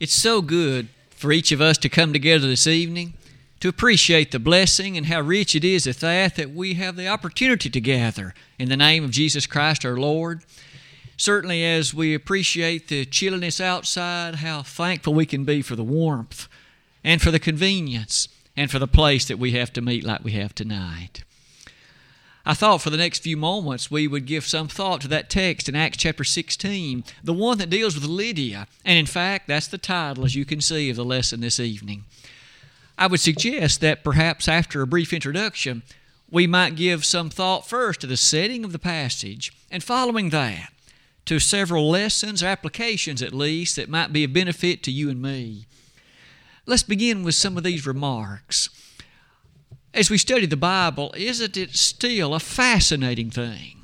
It's so good for each of us to come together this evening to appreciate the blessing and how rich it is at that that we have the opportunity to gather in the name of Jesus Christ our Lord. Certainly, as we appreciate the chilliness outside, how thankful we can be for the warmth and for the convenience and for the place that we have to meet like we have tonight. I thought for the next few moments we would give some thought to that text in Acts chapter 16, the one that deals with Lydia. And in fact, that's the title, as you can see, of the lesson this evening. I would suggest that perhaps after a brief introduction, we might give some thought first to the setting of the passage, and following that, to several lessons or applications at least that might be of benefit to you and me. Let's begin with some of these remarks as we study the Bible, isn't it still a fascinating thing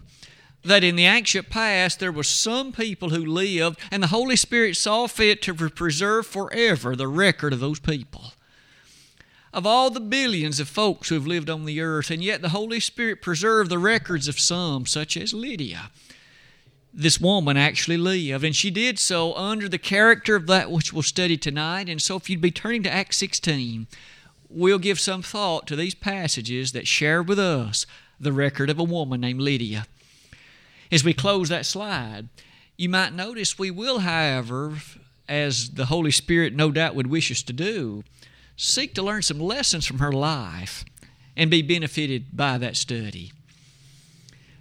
that in the ancient past there were some people who lived and the Holy Spirit saw fit to preserve forever the record of those people? Of all the billions of folks who have lived on the earth, and yet the Holy Spirit preserved the records of some, such as Lydia. This woman actually lived, and she did so under the character of that which we'll study tonight. And so, if you'd be turning to Acts 16, we'll give some thought to these passages that share with us the record of a woman named Lydia. As we close that slide, you might notice we will, however, as the Holy Spirit no doubt would wish us to do, seek to learn some lessons from her life and be benefited by that study.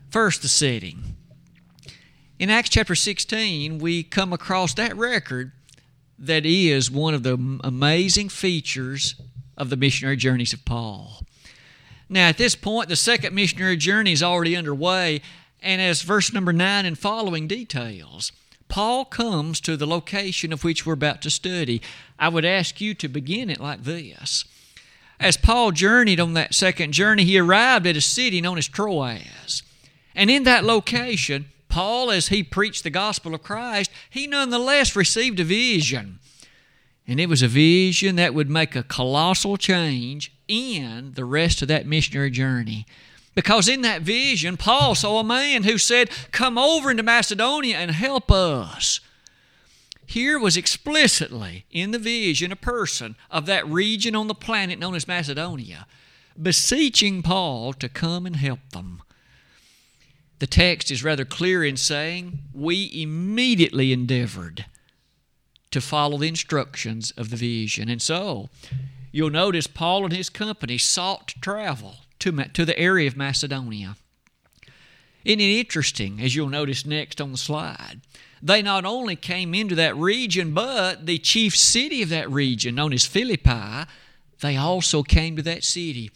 First, the setting. In Acts chapter 16, we come across that record that is one of the amazing features of the missionary journeys of Paul. Now, at this point, the second missionary journey is already underway, and as verse number 9 and following details, Paul comes to the location of which we're about to study. I would ask you to begin it like this. As Paul journeyed on that second journey, he arrived at a city known as Troas. And in that location, Paul, as he preached the gospel of Christ, he nonetheless received a vision. And it was a vision that would make a colossal change in the rest of that missionary journey. Because in that vision, Paul saw a man who said, Come over into Macedonia and help us. Here was explicitly in the vision a person of that region on the planet known as Macedonia beseeching Paul to come and help them. The text is rather clear in saying, We immediately endeavored to follow the instructions of the vision. And so, you'll notice Paul and his company sought to travel to, to the area of Macedonia. Isn't it interesting, as you'll notice next on the slide? They not only came into that region, but the chief city of that region, known as Philippi, they also came to that city.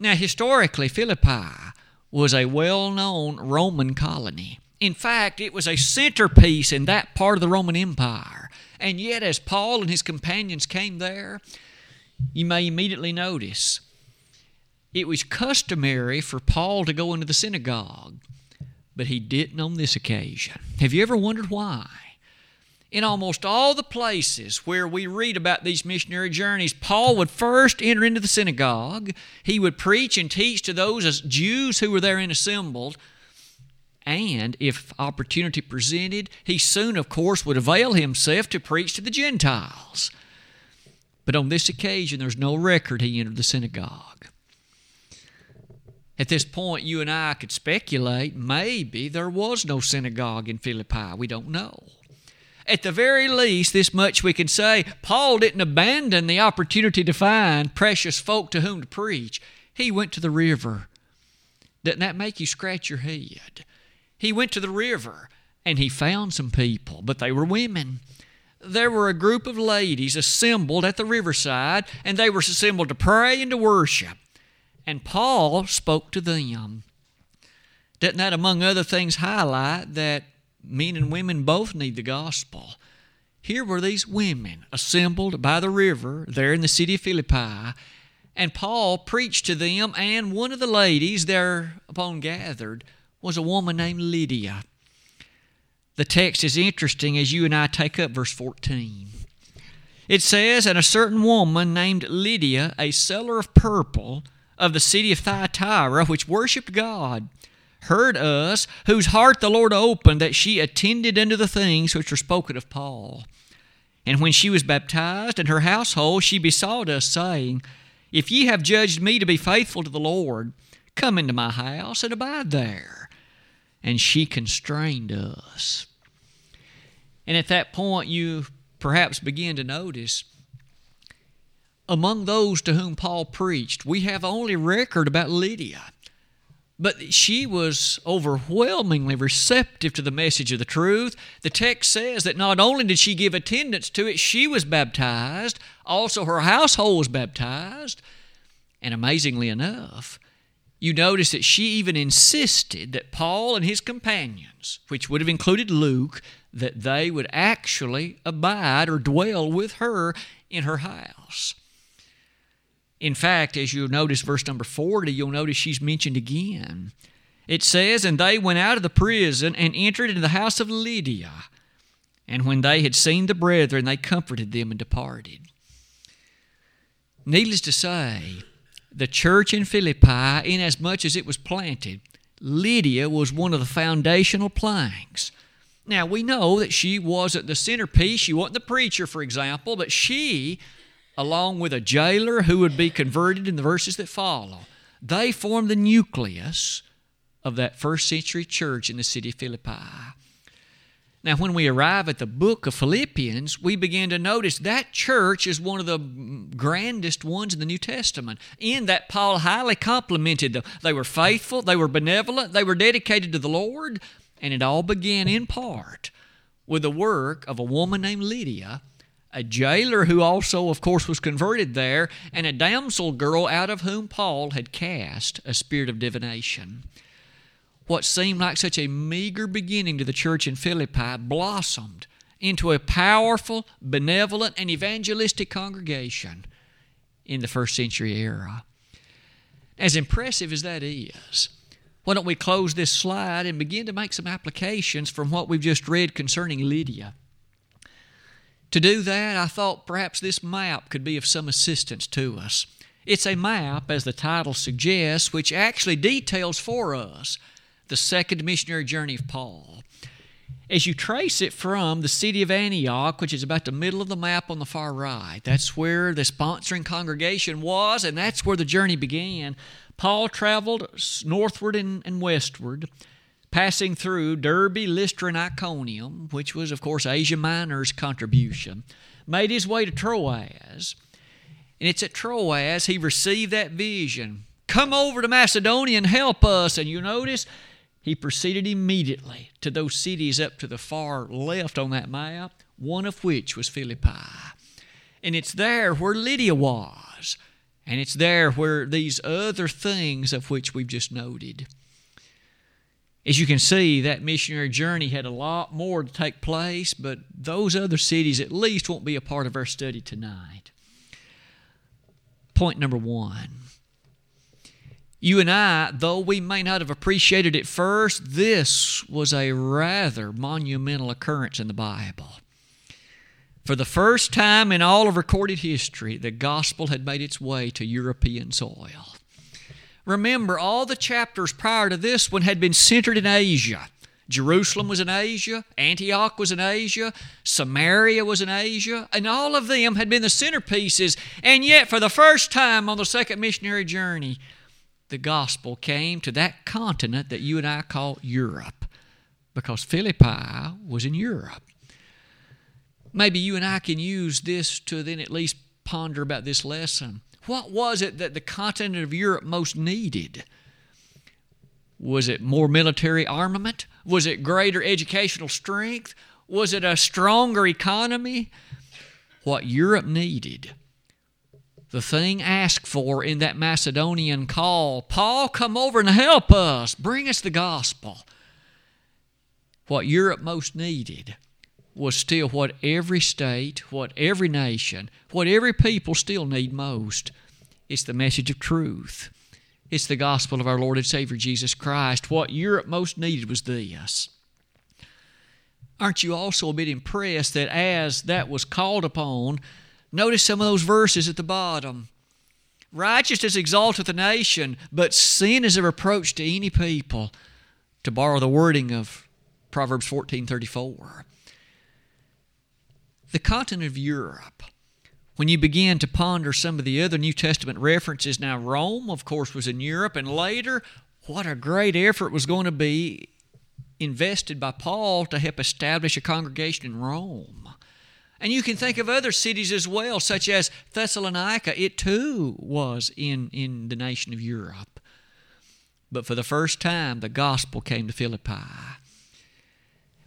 Now, historically, Philippi was a well known Roman colony. In fact, it was a centerpiece in that part of the Roman Empire. And yet, as Paul and his companions came there, you may immediately notice it was customary for Paul to go into the synagogue, but he didn't on this occasion. Have you ever wondered why? In almost all the places where we read about these missionary journeys, Paul would first enter into the synagogue. He would preach and teach to those as Jews who were therein assembled and if opportunity presented, he soon, of course, would avail himself to preach to the Gentiles. But on this occasion, there's no record he entered the synagogue. At this point, you and I could speculate maybe there was no synagogue in Philippi. We don't know. At the very least, this much we can say Paul didn't abandon the opportunity to find precious folk to whom to preach. He went to the river. Doesn't that make you scratch your head? He went to the river and he found some people, but they were women. There were a group of ladies assembled at the riverside, and they were assembled to pray and to worship. And Paul spoke to them. Doesn't that, among other things, highlight that men and women both need the gospel? Here were these women assembled by the river there in the city of Philippi, and Paul preached to them, and one of the ladies thereupon gathered was a woman named Lydia. The text is interesting as you and I take up verse 14. It says, And a certain woman named Lydia, a seller of purple of the city of Thyatira, which worshipped God, heard us, whose heart the Lord opened, that she attended unto the things which were spoken of Paul. And when she was baptized and her household, she besought us, saying, If ye have judged me to be faithful to the Lord, come into my house and abide there. And she constrained us. And at that point, you perhaps begin to notice among those to whom Paul preached, we have only record about Lydia. But she was overwhelmingly receptive to the message of the truth. The text says that not only did she give attendance to it, she was baptized, also her household was baptized. And amazingly enough, you notice that she even insisted that Paul and his companions, which would have included Luke, that they would actually abide or dwell with her in her house. In fact, as you'll notice verse number 40, you'll notice she's mentioned again. It says, And they went out of the prison and entered into the house of Lydia. And when they had seen the brethren, they comforted them and departed. Needless to say, the church in Philippi, inasmuch as it was planted, Lydia was one of the foundational planks. Now, we know that she wasn't the centerpiece, she wasn't the preacher, for example, but she along with a jailer who would be converted in the verses that follow. They formed the nucleus of that first century church in the city of Philippi. Now, when we arrive at the book of Philippians, we begin to notice that church is one of the grandest ones in the New Testament, in that Paul highly complimented them. They were faithful, they were benevolent, they were dedicated to the Lord, and it all began in part with the work of a woman named Lydia a jailer who also, of course, was converted there, and a damsel girl out of whom Paul had cast a spirit of divination. What seemed like such a meager beginning to the church in Philippi blossomed into a powerful, benevolent, and evangelistic congregation in the first century era. As impressive as that is, why don't we close this slide and begin to make some applications from what we've just read concerning Lydia? To do that, I thought perhaps this map could be of some assistance to us. It's a map, as the title suggests, which actually details for us the second missionary journey of Paul. As you trace it from the city of Antioch, which is about the middle of the map on the far right, that's where the sponsoring congregation was, and that's where the journey began. Paul traveled northward and, and westward passing through Derbe, Lystra, and Iconium, which was, of course, Asia Minor's contribution, made his way to Troas. And it's at Troas he received that vision. Come over to Macedonia and help us. And you notice he proceeded immediately to those cities up to the far left on that map, one of which was Philippi. And it's there where Lydia was. And it's there where these other things of which we've just noted. As you can see, that missionary journey had a lot more to take place, but those other cities at least won't be a part of our study tonight. Point number one. You and I, though we may not have appreciated it first, this was a rather monumental occurrence in the Bible. For the first time in all of recorded history, the gospel had made its way to European soil. Remember, all the chapters prior to this one had been centered in Asia. Jerusalem was in Asia, Antioch was in Asia, Samaria was in Asia, and all of them had been the centerpieces. And yet, for the first time on the second missionary journey, the gospel came to that continent that you and I call Europe, because Philippi was in Europe. Maybe you and I can use this to then at least ponder about this lesson. What was it that the continent of Europe most needed? Was it more military armament? Was it greater educational strength? Was it a stronger economy? What Europe needed, the thing asked for in that Macedonian call Paul, come over and help us, bring us the gospel. What Europe most needed was still what every state, what every nation, what every people still need most. It's the message of truth. It's the gospel of our Lord and Savior Jesus Christ. What Europe most needed was this. Aren't you also a bit impressed that as that was called upon, notice some of those verses at the bottom. Righteousness exalteth a nation, but sin is a reproach to any people, to borrow the wording of Proverbs 14:34. the continent of Europe. When you begin to ponder some of the other New Testament references, now Rome, of course, was in Europe, and later, what a great effort was going to be invested by Paul to help establish a congregation in Rome. And you can think of other cities as well, such as Thessalonica. It too was in, in the nation of Europe. But for the first time, the gospel came to Philippi.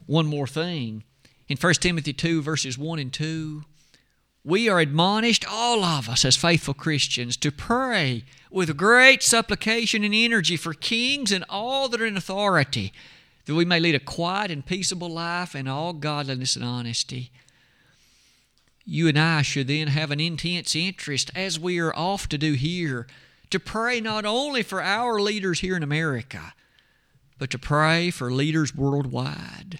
One more thing. In 1 Timothy 2, verses 1 and 2, we are admonished, all of us as faithful Christians, to pray with great supplication and energy for kings and all that are in authority, that we may lead a quiet and peaceable life in all godliness and honesty. You and I should then have an intense interest, as we are off to do here, to pray not only for our leaders here in America, but to pray for leaders worldwide.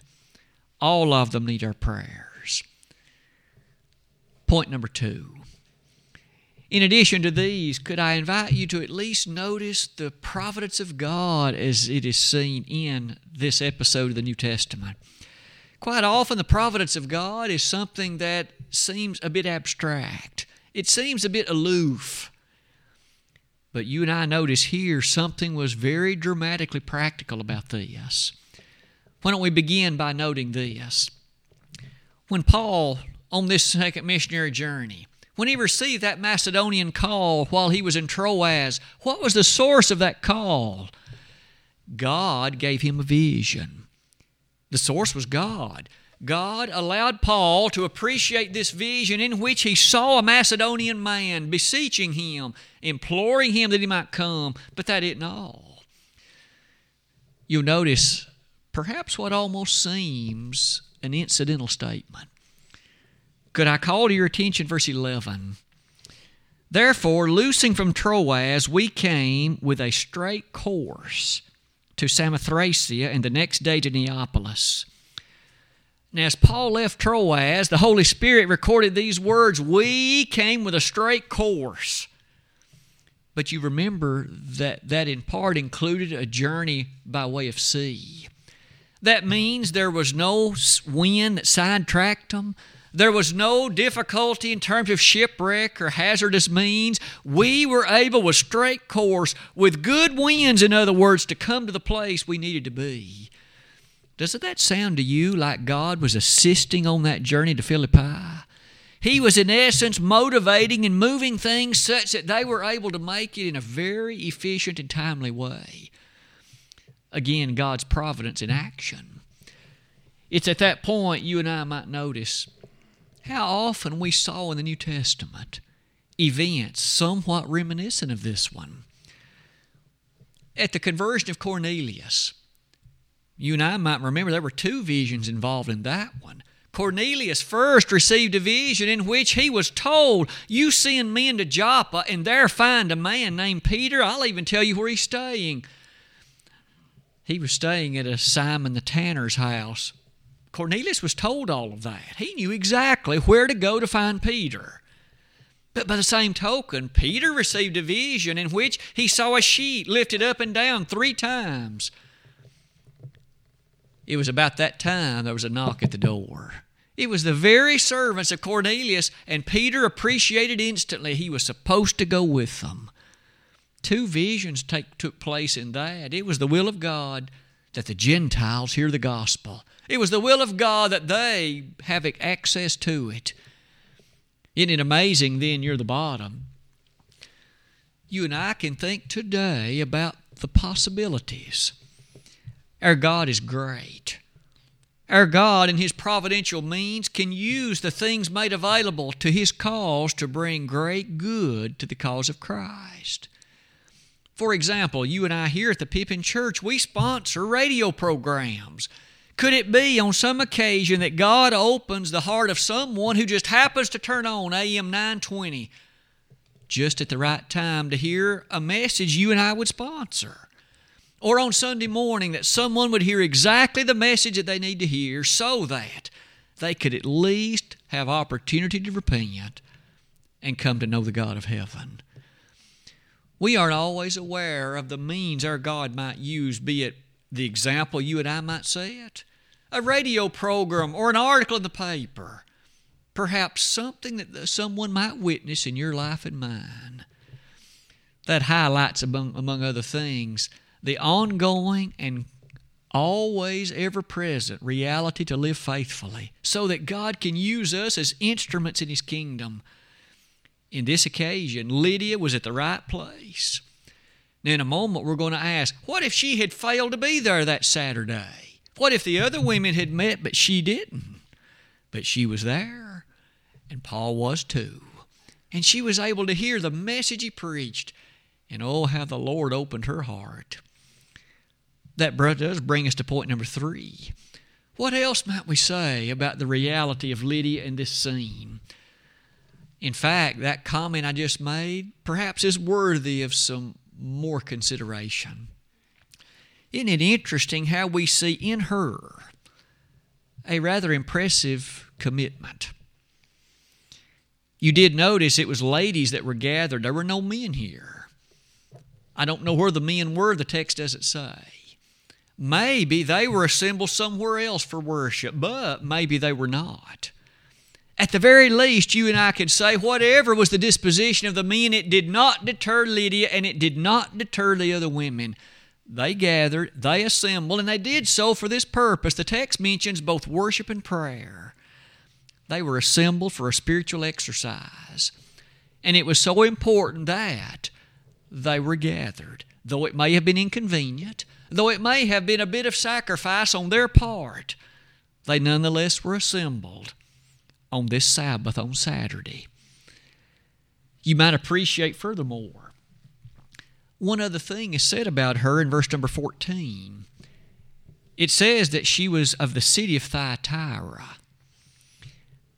All of them need our prayers. Point number two. In addition to these, could I invite you to at least notice the providence of God as it is seen in this episode of the New Testament? Quite often, the providence of God is something that seems a bit abstract, it seems a bit aloof. But you and I notice here something was very dramatically practical about this. Why don't we begin by noting this? When Paul, on this second missionary journey, when he received that Macedonian call while he was in Troas, what was the source of that call? God gave him a vision. The source was God. God allowed Paul to appreciate this vision in which he saw a Macedonian man beseeching him, imploring him that he might come, but that isn't all. You'll notice perhaps what almost seems an incidental statement. Could I call to your attention verse 11? Therefore, loosing from Troas, we came with a straight course to Samothracia and the next day to Neapolis. Now, as Paul left Troas, the Holy Spirit recorded these words We came with a straight course. But you remember that that in part included a journey by way of sea. That means there was no wind that sidetracked them. There was no difficulty in terms of shipwreck or hazardous means. We were able, with straight course, with good winds, in other words, to come to the place we needed to be. Doesn't that sound to you like God was assisting on that journey to Philippi? He was, in essence, motivating and moving things such that they were able to make it in a very efficient and timely way. Again, God's providence in action. It's at that point you and I might notice how often we saw in the New Testament events somewhat reminiscent of this one. At the conversion of Cornelius, you and I might remember there were two visions involved in that one. Cornelius first received a vision in which he was told, You send men to Joppa and there find a man named Peter. I'll even tell you where he's staying. He was staying at a Simon the tanner's house. Cornelius was told all of that. He knew exactly where to go to find Peter. But by the same token, Peter received a vision in which he saw a sheet lifted up and down three times. It was about that time there was a knock at the door. It was the very servants of Cornelius, and Peter appreciated instantly he was supposed to go with them. Two visions take, took place in that. It was the will of God that the Gentiles hear the gospel. It was the will of God that they have access to it. Isn't it amazing then you're the bottom? You and I can think today about the possibilities. Our God is great. Our God, in His providential means, can use the things made available to His cause to bring great good to the cause of Christ. For example, you and I here at the Pippin Church, we sponsor radio programs. Could it be on some occasion that God opens the heart of someone who just happens to turn on AM 920 just at the right time to hear a message you and I would sponsor? Or on Sunday morning that someone would hear exactly the message that they need to hear so that they could at least have opportunity to repent and come to know the God of heaven. We aren't always aware of the means our God might use, be it the example you and I might set, a radio program, or an article in the paper. perhaps something that someone might witness in your life and mine. That highlights, among, among other things, the ongoing and always ever present reality to live faithfully so that God can use us as instruments in His kingdom. In this occasion, Lydia was at the right place. Now, in a moment, we're going to ask, what if she had failed to be there that Saturday? What if the other women had met but she didn't? But she was there, and Paul was too. And she was able to hear the message he preached. And oh, how the Lord opened her heart. That does bring us to point number three. What else might we say about the reality of Lydia in this scene? In fact, that comment I just made perhaps is worthy of some more consideration. Isn't it interesting how we see in her a rather impressive commitment? You did notice it was ladies that were gathered. There were no men here. I don't know where the men were, the text doesn't say. Maybe they were assembled somewhere else for worship, but maybe they were not. At the very least, you and I can say, whatever was the disposition of the men, it did not deter Lydia and it did not deter the other women. They gathered, they assembled, and they did so for this purpose. The text mentions both worship and prayer. They were assembled for a spiritual exercise. And it was so important that they were gathered. Though it may have been inconvenient, though it may have been a bit of sacrifice on their part, they nonetheless were assembled on this Sabbath on Saturday. You might appreciate furthermore, one other thing is said about her in verse number 14. It says that she was of the city of Thyatira.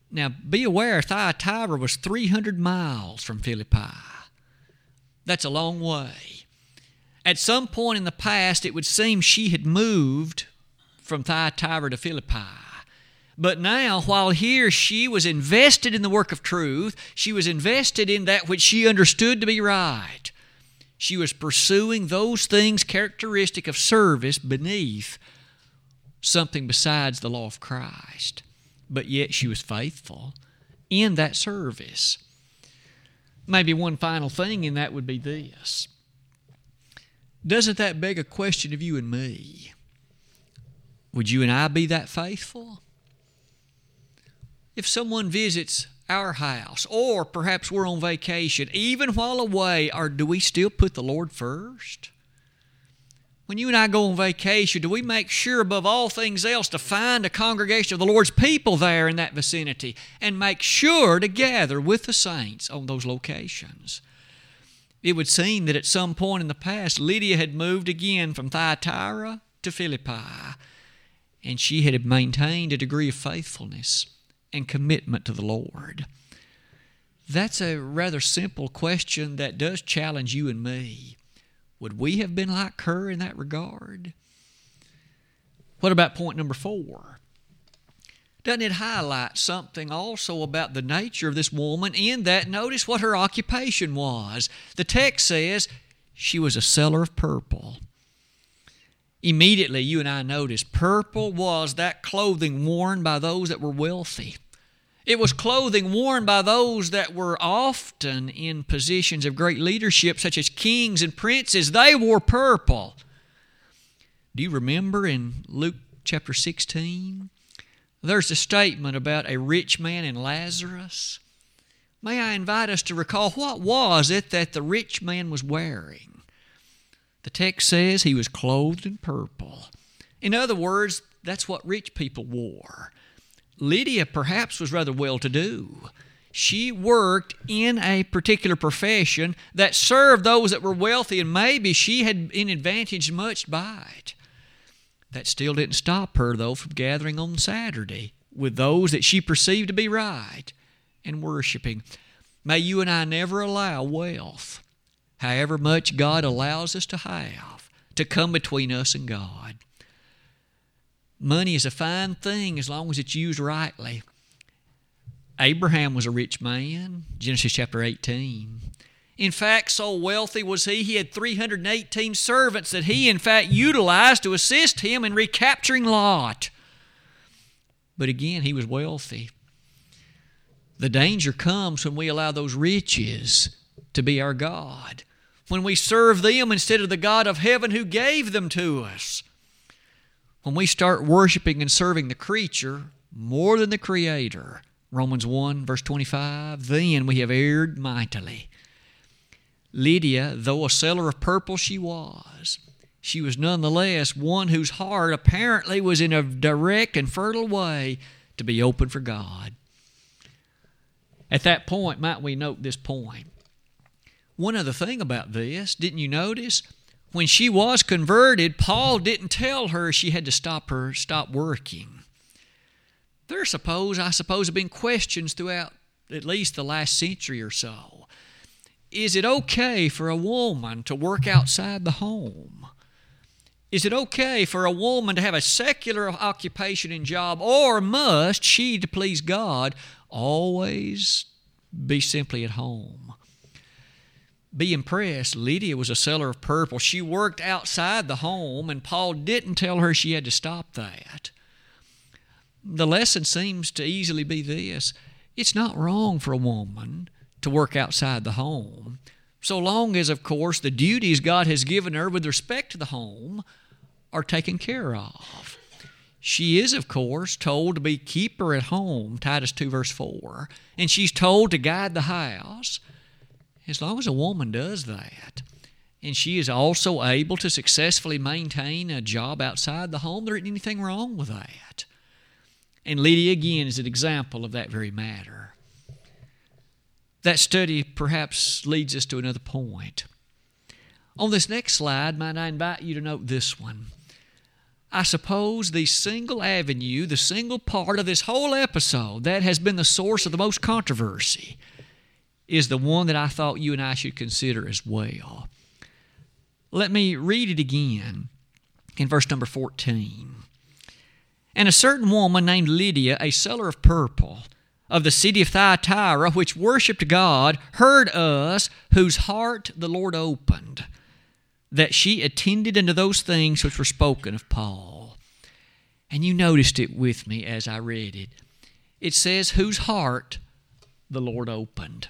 Now, be aware, Thyatira was 300 miles from Philippi. That's a long way. At some point in the past, it would seem she had moved from Thyatira to Philippi. But now, while here she was invested in the work of truth, she was invested in that which she understood to be right. She was pursuing those things characteristic of service beneath something besides the law of Christ. But yet she was faithful in that service. Maybe one final thing and that would be this Doesn't that beg a question of you and me? Would you and I be that faithful? if someone visits our house, or perhaps we're on vacation, even while away, or do we still put the Lord first? When you and I go on vacation, do we make sure above all things else to find a congregation of the Lord's people there in that vicinity and make sure to gather with the saints on those locations? It would seem that at some point in the past, Lydia had moved again from Thyatira to Philippi, and she had maintained a degree of faithfulness and commitment to the Lord? That's a rather simple question that does challenge you and me. Would we have been like her in that regard? What about point number four? Doesn't it highlight something also about the nature of this woman in that notice what her occupation was? The text says she was a seller of purple. Immediately, you and I notice purple was that clothing worn by those that were wealthy. It was clothing worn by those that were often in positions of great leadership, such as kings and princes. They wore purple. Do you remember in Luke chapter 16? There's a statement about a rich man and Lazarus. May I invite us to recall what was it that the rich man was wearing? The text says he was clothed in purple. In other words, that's what rich people wore. Lydia perhaps was rather well to do. She worked in a particular profession that served those that were wealthy, and maybe she had been advantaged much by it. That still didn't stop her, though, from gathering on Saturday with those that she perceived to be right and worshiping. May you and I never allow wealth, however much God allows us to have, to come between us and God. Money is a fine thing as long as it's used rightly. Abraham was a rich man, Genesis chapter 18. In fact, so wealthy was he, he had 318 servants that he, in fact, utilized to assist him in recapturing Lot. But again, he was wealthy. The danger comes when we allow those riches to be our God, when we serve them instead of the God of heaven who gave them to us. When we start worshiping and serving the creature more than the Creator, Romans 1, verse 25, then we have erred mightily. Lydia, though a seller of purple she was, she was nonetheless one whose heart apparently was in a direct and fertile way to be open for God. At that point, might we note this point? One other thing about this, didn't you notice? When she was converted, Paul didn't tell her she had to stop her stop working. There suppose I suppose have been questions throughout at least the last century or so. Is it okay for a woman to work outside the home? Is it okay for a woman to have a secular occupation and job, or must she, to please God, always be simply at home? Be impressed. Lydia was a seller of purple. She worked outside the home, and Paul didn't tell her she had to stop that. The lesson seems to easily be this it's not wrong for a woman to work outside the home, so long as, of course, the duties God has given her with respect to the home are taken care of. She is, of course, told to be keeper at home, Titus 2, verse 4, and she's told to guide the house. As long as a woman does that, and she is also able to successfully maintain a job outside the home, there isn't anything wrong with that. And Lydia, again, is an example of that very matter. That study perhaps leads us to another point. On this next slide, might I invite you to note this one. I suppose the single avenue, the single part of this whole episode that has been the source of the most controversy is the one that I thought you and I should consider as well. Let me read it again in verse number 14. And a certain woman named Lydia, a seller of purple, of the city of Thyatira, which worshipped God, heard us, whose heart the Lord opened, that she attended unto those things which were spoken of Paul. And you noticed it with me as I read it. It says, whose heart the Lord opened.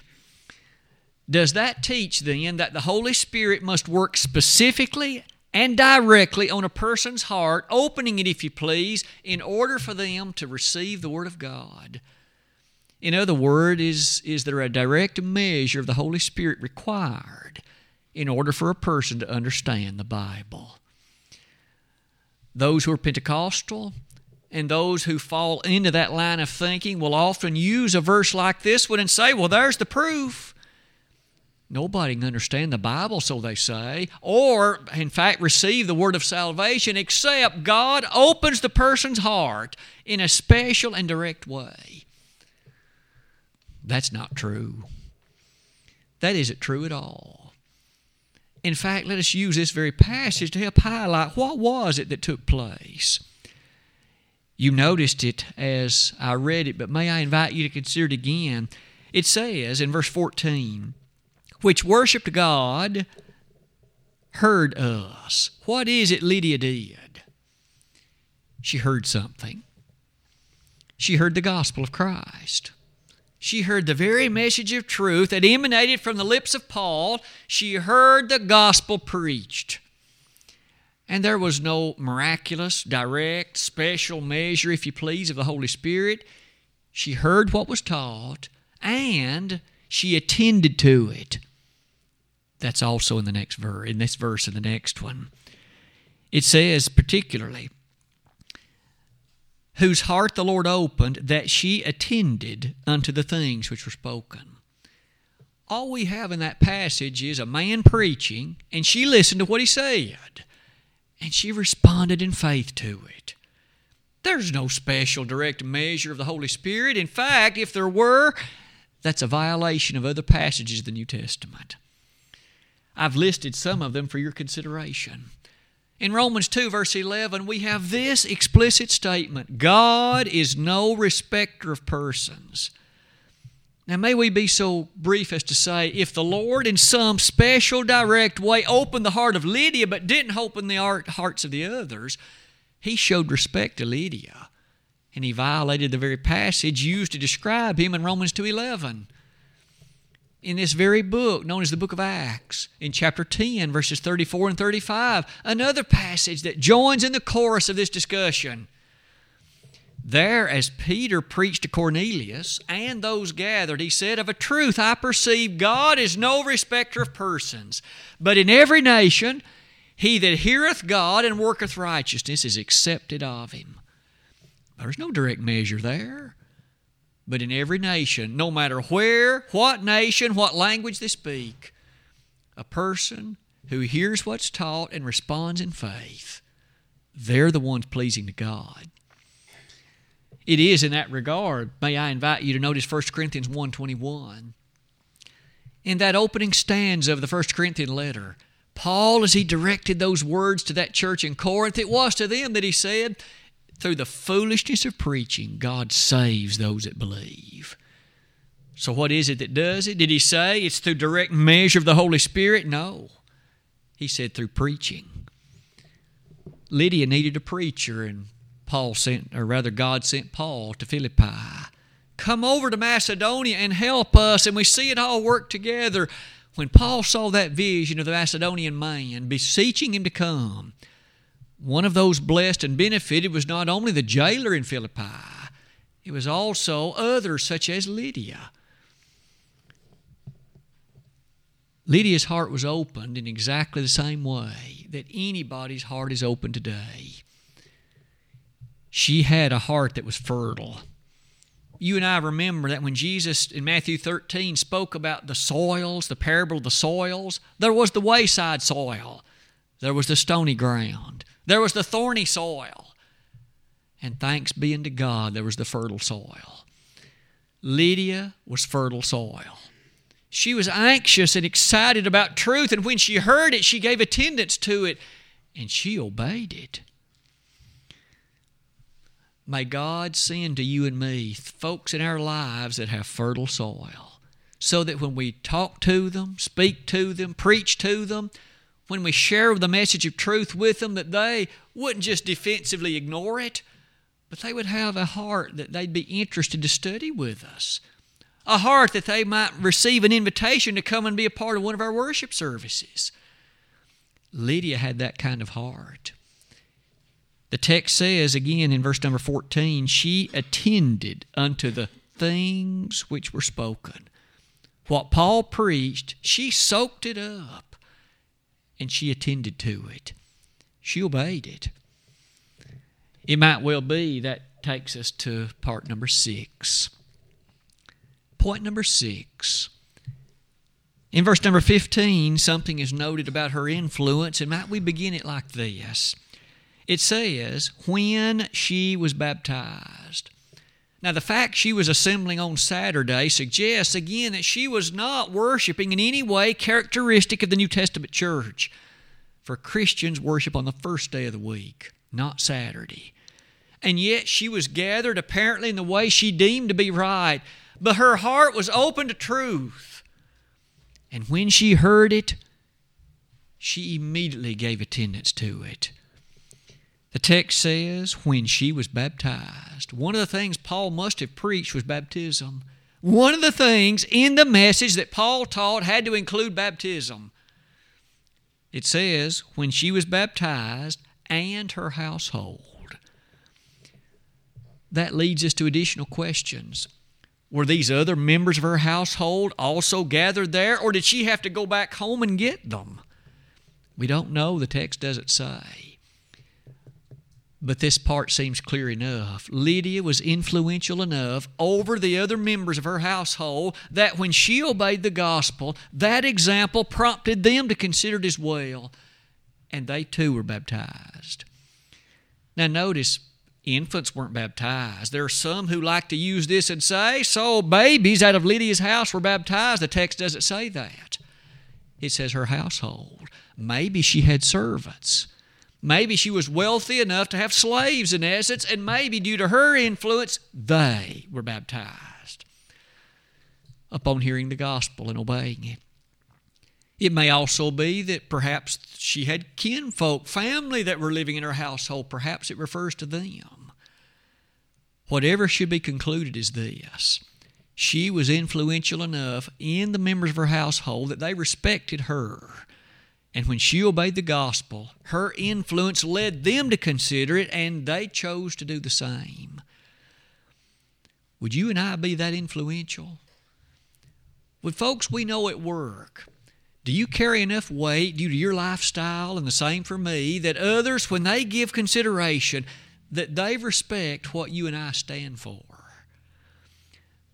Does that teach then that the Holy Spirit must work specifically and directly on a person's heart, opening it, if you please, in order for them to receive the Word of God. In other words, is, is there a direct measure of the Holy Spirit required in order for a person to understand the Bible? Those who are Pentecostal and those who fall into that line of thinking will often use a verse like this one and say, well, there's the proof. Nobody can understand the Bible, so they say, or in fact receive the word of salvation except God opens the person's heart in a special and direct way. That's not true. That isn't true at all. In fact, let us use this very passage to help highlight what was it that took place. You noticed it as I read it, but may I invite you to consider it again? It says in verse 14, which worshiped God heard us. What is it Lydia did? She heard something. She heard the gospel of Christ. She heard the very message of truth that emanated from the lips of Paul. She heard the gospel preached. And there was no miraculous, direct, special measure, if you please, of the Holy Spirit. She heard what was taught and she attended to it. That's also in the next verse, in this verse and the next one. It says particularly, whose heart the Lord opened, that she attended unto the things which were spoken. All we have in that passage is a man preaching, and she listened to what he said, and she responded in faith to it. There's no special direct measure of the Holy Spirit. In fact, if there were, that's a violation of other passages of the New Testament. I've listed some of them for your consideration. In Romans 2, verse 11, we have this explicit statement God is no respecter of persons. Now, may we be so brief as to say, if the Lord in some special, direct way opened the heart of Lydia but didn't open the hearts of the others, He showed respect to Lydia. And he violated the very passage used to describe him in Romans 2:11 in this very book known as the book of Acts, in chapter 10, verses 34 and 35, another passage that joins in the chorus of this discussion. There, as Peter preached to Cornelius and those gathered, he said, Of a truth I perceive God is no respecter of persons, but in every nation he that heareth God and worketh righteousness is accepted of him. There's no direct measure there. But in every nation, no matter where, what nation, what language they speak, a person who hears what's taught and responds in faith, they're the ones pleasing to God. It is in that regard, may I invite you to notice 1 Corinthians 1.21. In that opening stanza of the 1 Corinthian letter, Paul, as he directed those words to that church in Corinth, it was to them that he said, through the foolishness of preaching, God saves those that believe. So, what is it that does it? Did he say it's through direct measure of the Holy Spirit? No. He said through preaching. Lydia needed a preacher, and Paul sent, or rather, God sent Paul to Philippi. Come over to Macedonia and help us, and we see it all work together. When Paul saw that vision of the Macedonian man beseeching him to come, one of those blessed and benefited was not only the jailer in Philippi, it was also others such as Lydia. Lydia's heart was opened in exactly the same way that anybody's heart is open today. She had a heart that was fertile. You and I remember that when Jesus in Matthew 13 spoke about the soils, the parable of the soils, there was the wayside soil, there was the stony ground, there was the thorny soil. And thanks be unto God, there was the fertile soil. Lydia was fertile soil. She was anxious and excited about truth, and when she heard it, she gave attendance to it, and she obeyed it. May God send to you and me folks in our lives that have fertile soil, so that when we talk to them, speak to them, preach to them, when we share the message of truth with them, that they wouldn't just defensively ignore it, but they would have a heart that they'd be interested to study with us. A heart that they might receive an invitation to come and be a part of one of our worship services. Lydia had that kind of heart. The text says again in verse number 14, she attended unto the things which were spoken. What Paul preached, she soaked it up and she attended to it. She obeyed it. It might well be that takes us to part number six. Point number six. In verse number 15, something is noted about her influence, and might we begin it like this? It says, when she was baptized. Now, the fact she was assembling on Saturday suggests again that she was not worshiping in any way characteristic of the New Testament church. For Christians worship on the first day of the week, not Saturday. And yet she was gathered apparently in the way she deemed to be right, but her heart was open to truth. And when she heard it, she immediately gave attendance to it. The text says, when she was baptized. One of the things Paul must have preached was baptism. One of the things in the message that Paul taught had to include baptism. It says, when she was baptized and her household. That leads us to additional questions. Were these other members of her household also gathered there, or did she have to go back home and get them? We don't know. The text doesn't say. But this part seems clear enough. Lydia was influential enough over the other members of her household that when she obeyed the gospel, that example prompted them to consider it as well, and they too were baptized. Now, notice infants weren't baptized. There are some who like to use this and say, so babies out of Lydia's house were baptized. The text doesn't say that, it says her household. Maybe she had servants. Maybe she was wealthy enough to have slaves in essence, and maybe due to her influence, they were baptized upon hearing the gospel and obeying it. It may also be that perhaps she had kinfolk, family that were living in her household. Perhaps it refers to them. whatever should be concluded is this she was influential enough in the members of her household that they respected her. And when she obeyed the gospel, her influence led them to consider it, and they chose to do the same. Would you and I be that influential? Would folks we know at work, do you carry enough weight due to your lifestyle and the same for me that others, when they give consideration, that they respect what you and I stand for?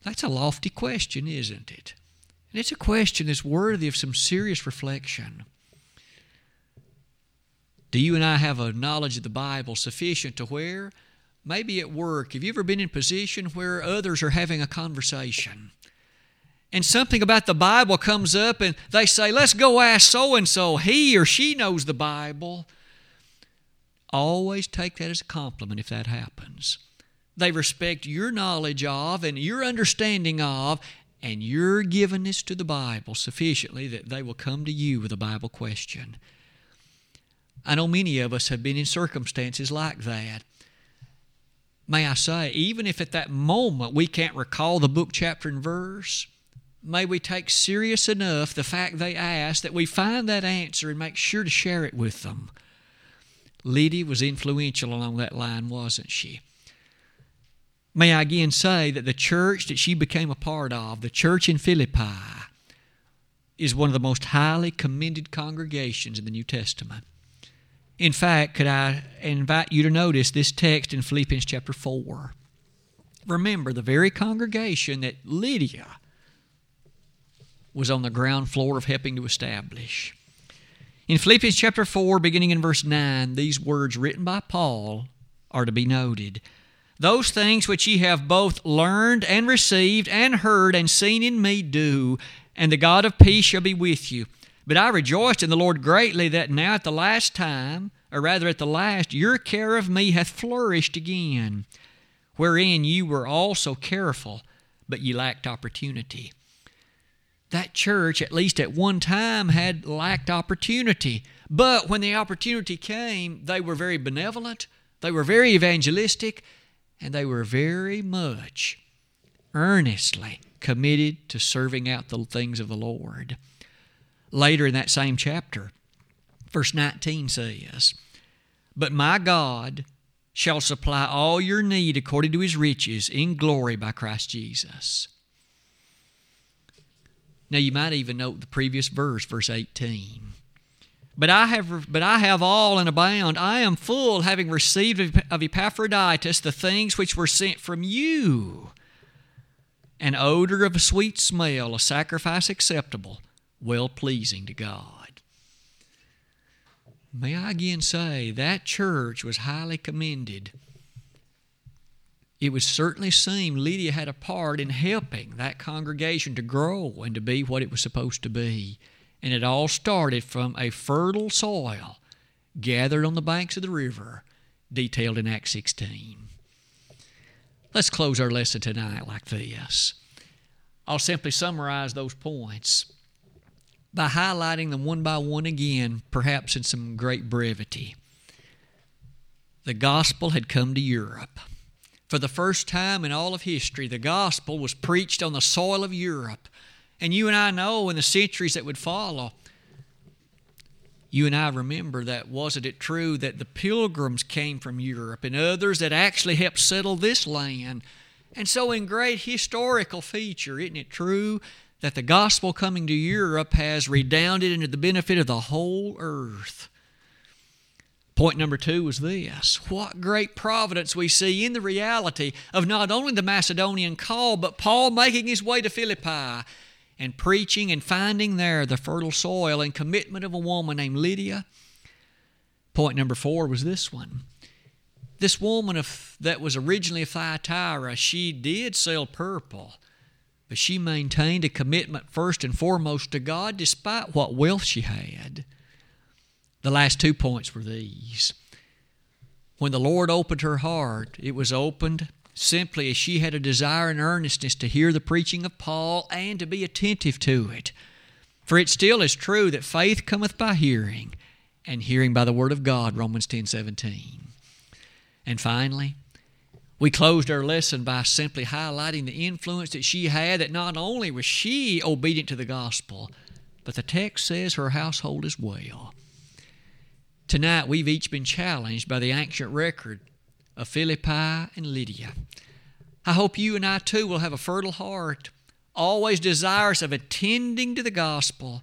That's a lofty question, isn't it? And it's a question that's worthy of some serious reflection. Do you and I have a knowledge of the Bible sufficient to where, maybe at work, have you ever been in a position where others are having a conversation? And something about the Bible comes up and they say, let's go ask so and so. He or she knows the Bible. Always take that as a compliment if that happens. They respect your knowledge of and your understanding of and your givenness to the Bible sufficiently that they will come to you with a Bible question. I know many of us have been in circumstances like that. May I say, even if at that moment we can't recall the book, chapter, and verse, may we take serious enough the fact they asked that we find that answer and make sure to share it with them. Lydia was influential along that line, wasn't she? May I again say that the church that she became a part of, the church in Philippi, is one of the most highly commended congregations in the New Testament. In fact, could I invite you to notice this text in Philippians chapter 4? Remember, the very congregation that Lydia was on the ground floor of helping to establish. In Philippians chapter 4, beginning in verse 9, these words written by Paul are to be noted. Those things which ye have both learned and received and heard and seen in me do, and the God of peace shall be with you. But I rejoiced in the Lord greatly that now at the last time, or rather at the last, your care of me hath flourished again, wherein you were also careful, but ye lacked opportunity. That church, at least at one time, had lacked opportunity. But when the opportunity came, they were very benevolent, they were very evangelistic, and they were very much earnestly committed to serving out the things of the Lord. Later in that same chapter, verse 19 says, But my God shall supply all your need according to his riches in glory by Christ Jesus. Now you might even note the previous verse, verse 18. But I have, but I have all and abound. I am full, having received of Epaphroditus the things which were sent from you an odor of a sweet smell, a sacrifice acceptable, well pleasing to God. May I again say that church was highly commended. It would certainly seem Lydia had a part in helping that congregation to grow and to be what it was supposed to be. And it all started from a fertile soil gathered on the banks of the river, detailed in Acts 16. Let's close our lesson tonight like this. I'll simply summarize those points by highlighting them one by one again, perhaps in some great brevity. The gospel had come to Europe. For the first time in all of history, the gospel was preached on the soil of Europe. And you and I know in the centuries that would follow, you and I remember that wasn't it true that the pilgrims came from Europe and others that actually helped settle this land? And so, in great historical feature, isn't it true that the gospel coming to Europe has redounded into the benefit of the whole earth? Point number two was this what great providence we see in the reality of not only the Macedonian call, but Paul making his way to Philippi and preaching and finding there the fertile soil and commitment of a woman named Lydia. Point number four was this one. This woman of, that was originally of Thyatira, she did sell purple, but she maintained a commitment first and foremost to God despite what wealth she had. The last two points were these. When the Lord opened her heart, it was opened simply as she had a desire and earnestness to hear the preaching of Paul and to be attentive to it. For it still is true that faith cometh by hearing, and hearing by the word of God, Romans 10 17. And finally, We closed our lesson by simply highlighting the influence that she had, that not only was she obedient to the gospel, but the text says her household as well. Tonight, we've each been challenged by the ancient record of Philippi and Lydia. I hope you and I too will have a fertile heart, always desirous of attending to the gospel.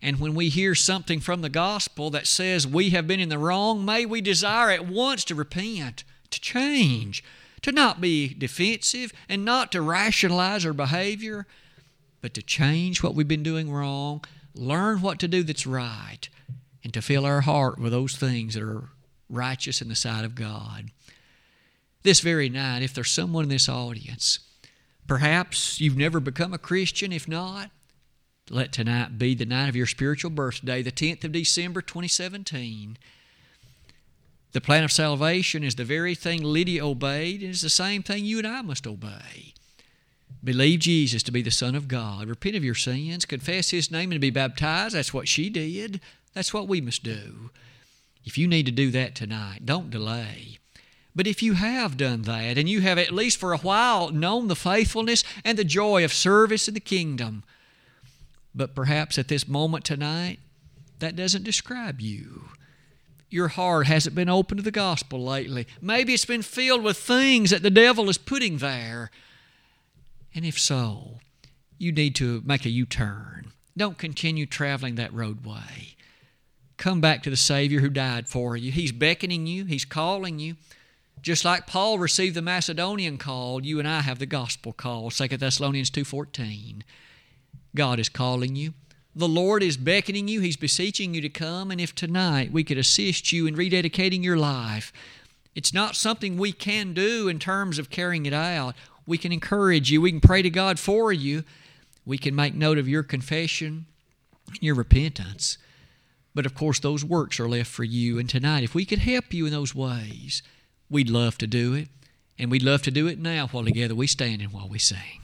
And when we hear something from the gospel that says we have been in the wrong, may we desire at once to repent, to change, to not be defensive, and not to rationalize our behavior, but to change what we've been doing wrong, learn what to do that's right, and to fill our heart with those things that are righteous in the sight of God. This very night, if there's someone in this audience, perhaps you've never become a Christian, if not, let tonight be the night of your spiritual birthday, the 10th of December 2017. The plan of salvation is the very thing Lydia obeyed, and is the same thing you and I must obey. Believe Jesus to be the Son of God. Repent of your sins, confess His name, and be baptized. That's what she did. That's what we must do. If you need to do that tonight, don't delay. But if you have done that, and you have at least for a while known the faithfulness and the joy of service in the kingdom, but perhaps at this moment tonight, that doesn't describe you. Your heart hasn't been open to the gospel lately. Maybe it's been filled with things that the devil is putting there. And if so, you need to make a U turn. Don't continue traveling that roadway. Come back to the Savior who died for you. He's beckoning you, He's calling you. Just like Paul received the Macedonian call, you and I have the gospel call, 2 Thessalonians 2.14. God is calling you. The Lord is beckoning you. He's beseeching you to come. And if tonight we could assist you in rededicating your life, it's not something we can do in terms of carrying it out. We can encourage you. We can pray to God for you. We can make note of your confession, and your repentance. But of course, those works are left for you. And tonight, if we could help you in those ways, we'd love to do it. And we'd love to do it now while together we stand and while we sing.